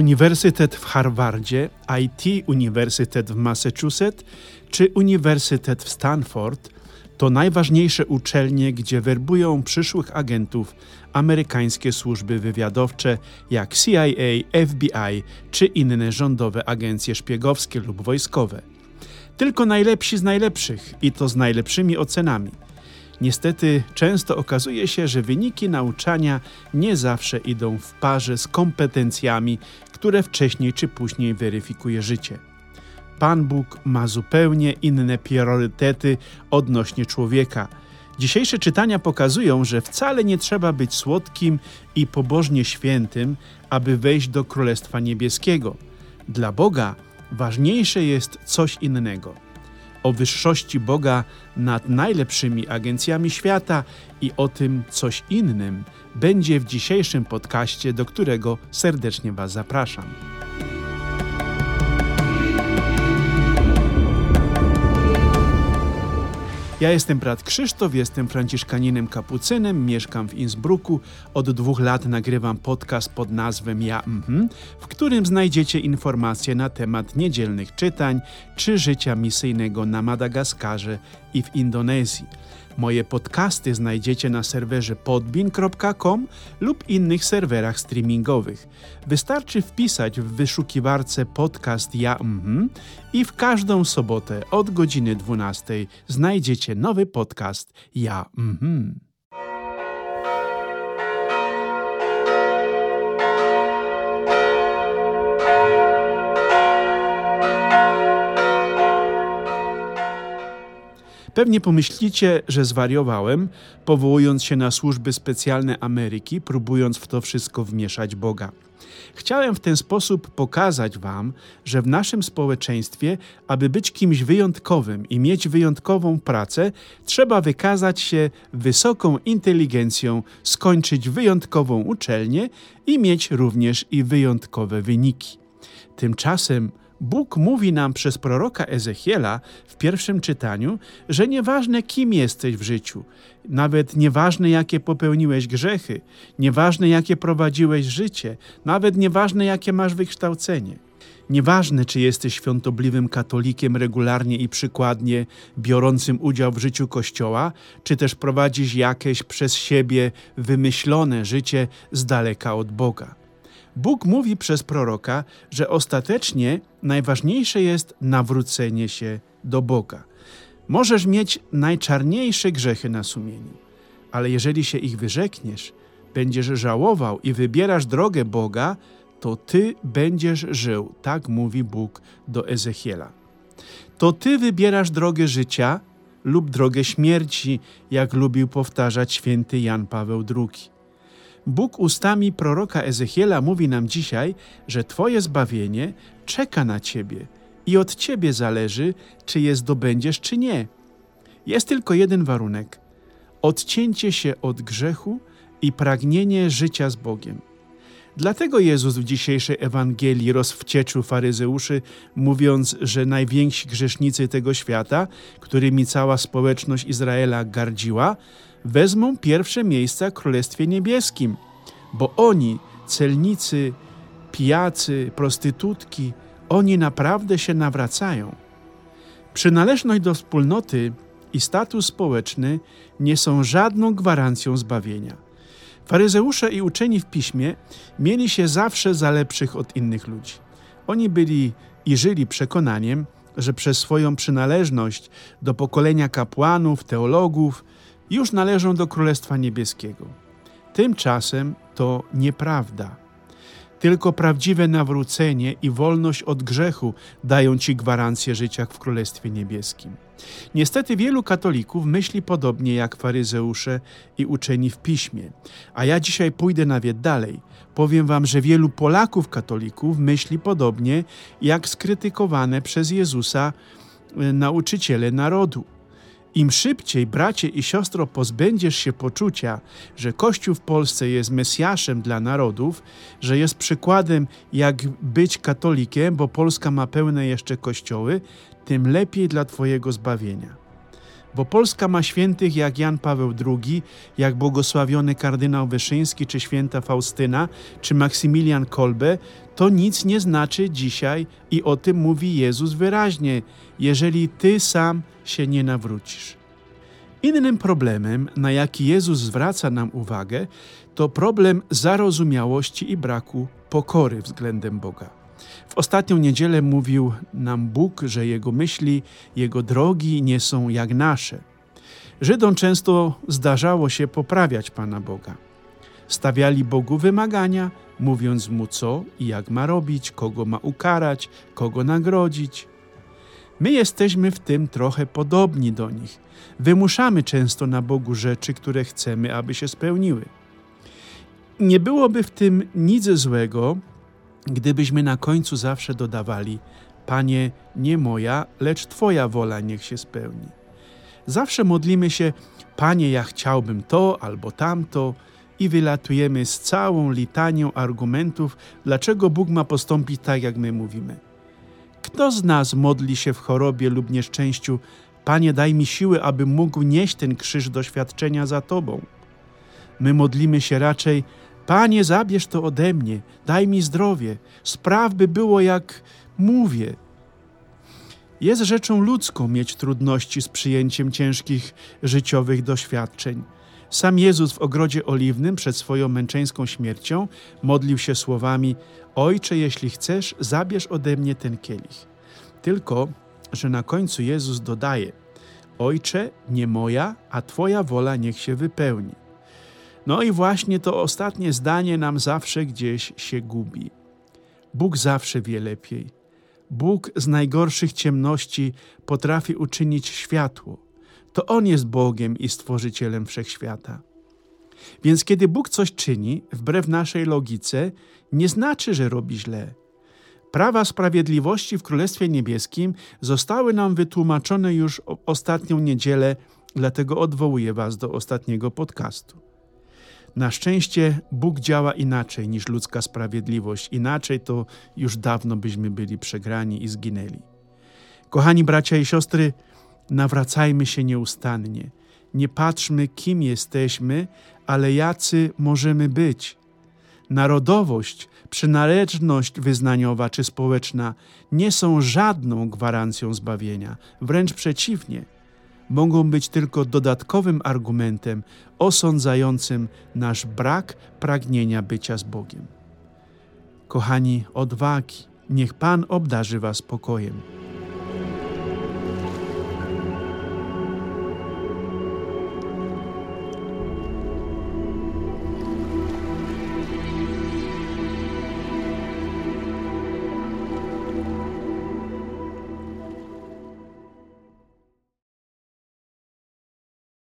Uniwersytet w Harvardzie, IT Uniwersytet w Massachusetts czy Uniwersytet w Stanford to najważniejsze uczelnie, gdzie werbują przyszłych agentów amerykańskie służby wywiadowcze jak CIA, FBI czy inne rządowe agencje szpiegowskie lub wojskowe. Tylko najlepsi z najlepszych i to z najlepszymi ocenami. Niestety często okazuje się, że wyniki nauczania nie zawsze idą w parze z kompetencjami, które wcześniej czy później weryfikuje życie. Pan Bóg ma zupełnie inne priorytety odnośnie człowieka. Dzisiejsze czytania pokazują, że wcale nie trzeba być słodkim i pobożnie świętym, aby wejść do Królestwa Niebieskiego. Dla Boga ważniejsze jest coś innego. O wyższości Boga nad najlepszymi agencjami świata i o tym coś innym będzie w dzisiejszym podcaście, do którego serdecznie Was zapraszam. Ja jestem brat Krzysztof, jestem franciszkaninem kapucynem, mieszkam w Innsbrucku. Od dwóch lat nagrywam podcast pod nazwą Ja mhm, w którym znajdziecie informacje na temat niedzielnych czytań czy życia misyjnego na Madagaskarze i w Indonezji. Moje podcasty znajdziecie na serwerze podbin.com lub innych serwerach streamingowych. Wystarczy wpisać w wyszukiwarce podcast Ja mhm i w każdą sobotę od godziny 12 znajdziecie nowy podcast Ja mhm. Pewnie pomyślicie, że zwariowałem, powołując się na służby specjalne Ameryki, próbując w to wszystko wmieszać Boga. Chciałem w ten sposób pokazać Wam, że w naszym społeczeństwie, aby być kimś wyjątkowym i mieć wyjątkową pracę, trzeba wykazać się wysoką inteligencją, skończyć wyjątkową uczelnię i mieć również i wyjątkowe wyniki. Tymczasem Bóg mówi nam przez proroka Ezechiela w pierwszym czytaniu, że nieważne kim jesteś w życiu, nawet nieważne jakie popełniłeś grzechy, nieważne jakie prowadziłeś życie, nawet nieważne jakie masz wykształcenie. Nieważne, czy jesteś świątobliwym katolikiem regularnie i przykładnie biorącym udział w życiu Kościoła, czy też prowadzisz jakieś przez siebie wymyślone życie z daleka od Boga. Bóg mówi przez proroka, że ostatecznie najważniejsze jest nawrócenie się do Boga. Możesz mieć najczarniejsze grzechy na sumieniu, ale jeżeli się ich wyrzekniesz, będziesz żałował i wybierasz drogę Boga, to ty będziesz żył, tak mówi Bóg do Ezechiela. To ty wybierasz drogę życia lub drogę śmierci, jak lubił powtarzać święty Jan Paweł II. Bóg ustami proroka Ezechiela mówi nam dzisiaj, że Twoje zbawienie czeka na Ciebie i od Ciebie zależy, czy je zdobędziesz, czy nie. Jest tylko jeden warunek: odcięcie się od grzechu i pragnienie życia z Bogiem. Dlatego Jezus w dzisiejszej Ewangelii rozwcieczył faryzeuszy, mówiąc, że najwięksi grzesznicy tego świata, którymi cała społeczność Izraela gardziła, wezmą pierwsze miejsca w Królestwie Niebieskim, bo oni, celnicy, pijacy, prostytutki, oni naprawdę się nawracają. Przynależność do wspólnoty i status społeczny nie są żadną gwarancją zbawienia. Faryzeusze i uczeni w piśmie mieli się zawsze za lepszych od innych ludzi. Oni byli i żyli przekonaniem, że przez swoją przynależność do pokolenia kapłanów, teologów, już należą do Królestwa Niebieskiego. Tymczasem to nieprawda. Tylko prawdziwe nawrócenie i wolność od grzechu dają ci gwarancję życia w Królestwie Niebieskim. Niestety wielu katolików myśli podobnie jak faryzeusze i uczeni w piśmie. A ja dzisiaj pójdę nawet dalej. Powiem wam, że wielu Polaków katolików myśli podobnie jak skrytykowane przez Jezusa e, nauczyciele narodu. Im szybciej, bracie i siostro, pozbędziesz się poczucia, że Kościół w Polsce jest Mesjaszem dla narodów, że jest przykładem, jak być katolikiem, bo Polska ma pełne jeszcze kościoły, tym lepiej dla Twojego zbawienia. Bo Polska ma świętych jak Jan Paweł II, jak błogosławiony kardynał Wyszyński, czy święta Faustyna, czy Maksymilian Kolbe, to nic nie znaczy dzisiaj i o tym mówi Jezus wyraźnie, jeżeli ty sam się nie nawrócisz. Innym problemem, na jaki Jezus zwraca nam uwagę, to problem zarozumiałości i braku pokory względem Boga. W ostatnią niedzielę mówił nam Bóg, że Jego myśli, Jego drogi nie są jak nasze. Żydom często zdarzało się poprawiać Pana Boga. Stawiali Bogu wymagania, mówiąc Mu co i jak ma robić, kogo ma ukarać, kogo nagrodzić. My jesteśmy w tym trochę podobni do nich. Wymuszamy często na Bogu rzeczy, które chcemy, aby się spełniły. Nie byłoby w tym nic złego, gdybyśmy na końcu zawsze dodawali: Panie, nie moja, lecz Twoja wola niech się spełni. Zawsze modlimy się: Panie, ja chciałbym to albo tamto, i wylatujemy z całą litanią argumentów, dlaczego Bóg ma postąpić tak, jak my mówimy. Kto z nas modli się w chorobie lub nieszczęściu: Panie, daj mi siły, aby mógł nieść ten krzyż doświadczenia za Tobą? My modlimy się raczej: Panie, zabierz to ode mnie, daj mi zdrowie, spraw by było jak mówię. Jest rzeczą ludzką mieć trudności z przyjęciem ciężkich życiowych doświadczeń. Sam Jezus w ogrodzie oliwnym przed swoją męczeńską śmiercią modlił się słowami: Ojcze, jeśli chcesz, zabierz ode mnie ten kielich. Tylko, że na końcu Jezus dodaje: Ojcze, nie moja, a Twoja wola niech się wypełni. No i właśnie to ostatnie zdanie nam zawsze gdzieś się gubi. Bóg zawsze wie lepiej. Bóg z najgorszych ciemności potrafi uczynić światło. To On jest Bogiem i Stworzycielem wszechświata. Więc kiedy Bóg coś czyni, wbrew naszej logice, nie znaczy, że robi źle. Prawa sprawiedliwości w Królestwie Niebieskim zostały nam wytłumaczone już ostatnią niedzielę, dlatego odwołuję Was do ostatniego podcastu. Na szczęście Bóg działa inaczej niż ludzka sprawiedliwość. Inaczej to już dawno byśmy byli przegrani i zginęli. Kochani bracia i siostry, nawracajmy się nieustannie. Nie patrzmy, kim jesteśmy, ale jacy możemy być. Narodowość, przynależność wyznaniowa czy społeczna nie są żadną gwarancją zbawienia, wręcz przeciwnie – mogą być tylko dodatkowym argumentem osądzającym nasz brak pragnienia bycia z Bogiem. Kochani, odwagi, niech Pan obdarzy Was pokojem.